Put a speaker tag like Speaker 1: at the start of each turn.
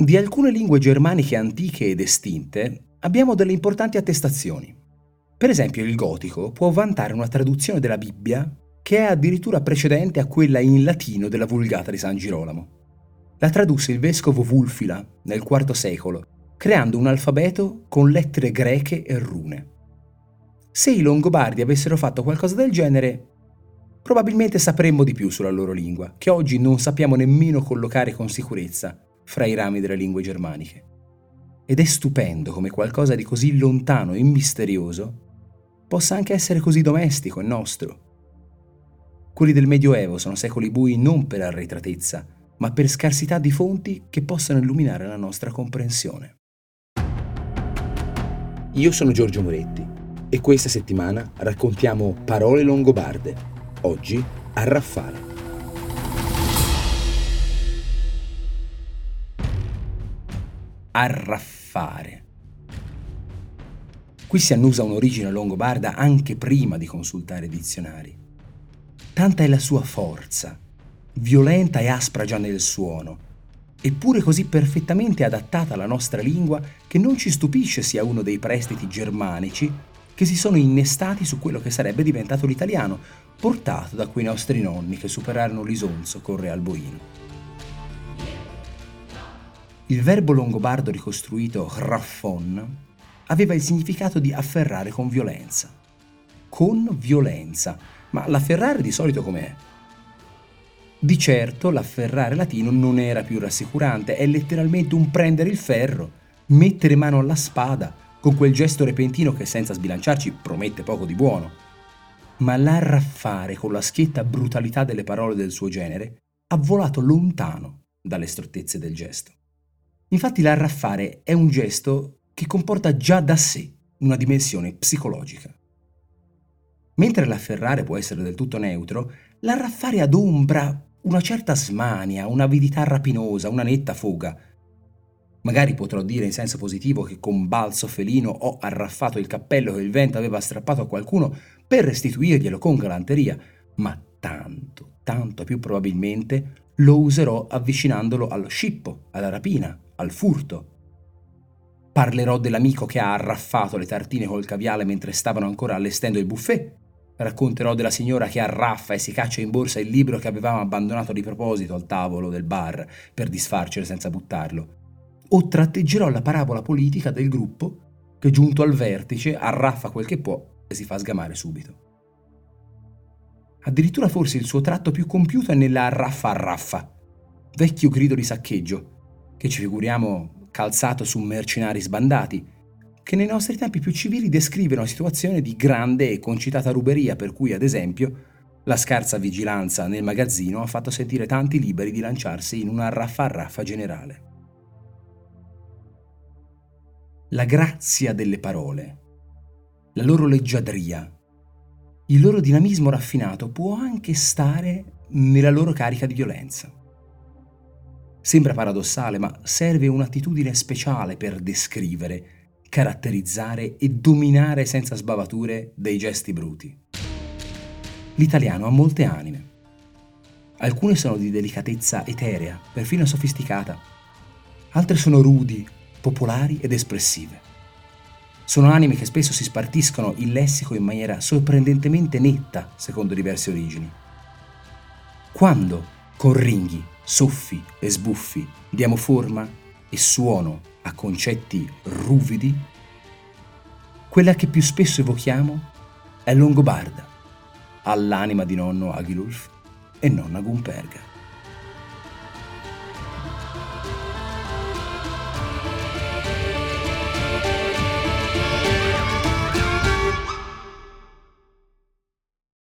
Speaker 1: Di alcune lingue germaniche antiche ed estinte abbiamo delle importanti attestazioni. Per esempio il gotico può vantare una traduzione della Bibbia che è addirittura precedente a quella in latino della Vulgata di San Girolamo. La tradusse il vescovo Vulfila nel IV secolo, creando un alfabeto con lettere greche e rune. Se i Longobardi avessero fatto qualcosa del genere, probabilmente sapremmo di più sulla loro lingua, che oggi non sappiamo nemmeno collocare con sicurezza fra i rami delle lingue germaniche. Ed è stupendo come qualcosa di così lontano e misterioso possa anche essere così domestico e nostro. Quelli del Medioevo sono secoli bui non per arretratezza, ma per scarsità di fonti che possano illuminare la nostra comprensione. Io sono Giorgio Moretti e questa settimana raccontiamo parole longobarde, oggi a Raffale. Arraffare. Qui si annusa un'origine longobarda anche prima di consultare dizionari. Tanta è la sua forza, violenta e aspra già nel suono, eppure così perfettamente adattata alla nostra lingua che non ci stupisce sia uno dei prestiti germanici che si sono innestati su quello che sarebbe diventato l'italiano, portato da quei nostri nonni che superarono l'isonzo con Re Alboino. Il verbo longobardo ricostruito raffon aveva il significato di afferrare con violenza. Con violenza. Ma l'afferrare di solito com'è? Di certo l'afferrare latino non era più rassicurante, è letteralmente un prendere il ferro, mettere mano alla spada, con quel gesto repentino che senza sbilanciarci promette poco di buono. Ma l'arraffare con la schietta brutalità delle parole del suo genere ha volato lontano dalle strottezze del gesto. Infatti l'arraffare è un gesto che comporta già da sé una dimensione psicologica. Mentre l'afferrare può essere del tutto neutro, l'arraffare adombra una certa smania, un'avidità rapinosa, una netta foga. Magari potrò dire in senso positivo che con balzo felino ho arraffato il cappello che il vento aveva strappato a qualcuno per restituirglielo con galanteria, ma tanto, tanto più probabilmente lo userò avvicinandolo allo scippo, alla rapina, al furto. Parlerò dell'amico che ha arraffato le tartine col caviale mentre stavano ancora allestendo il buffet. Racconterò della signora che arraffa e si caccia in borsa il libro che avevamo abbandonato di proposito al tavolo del bar per disfarcelo senza buttarlo. O tratteggerò la parabola politica del gruppo che giunto al vertice arraffa quel che può e si fa sgamare subito. Addirittura forse il suo tratto più compiuto è nella arraffa arraffa, vecchio grido di saccheggio, che ci figuriamo calzato su mercenari sbandati, che nei nostri tempi più civili descrive una situazione di grande e concitata ruberia per cui, ad esempio, la scarsa vigilanza nel magazzino ha fatto sentire tanti liberi di lanciarsi in una raffa-raffa generale. La grazia delle parole, la loro leggiadria, il loro dinamismo raffinato può anche stare nella loro carica di violenza. Sembra paradossale, ma serve un'attitudine speciale per descrivere, caratterizzare e dominare senza sbavature dei gesti bruti. L'italiano ha molte anime. Alcune sono di delicatezza eterea, perfino sofisticata. Altre sono rudi, popolari ed espressive. Sono anime che spesso si spartiscono il lessico in maniera sorprendentemente netta secondo diverse origini. Quando, con ringhi, soffi e sbuffi, diamo forma e suono a concetti ruvidi, quella che più spesso evochiamo è Longobarda, all'anima di nonno Aghilulf e nonna Gumperga.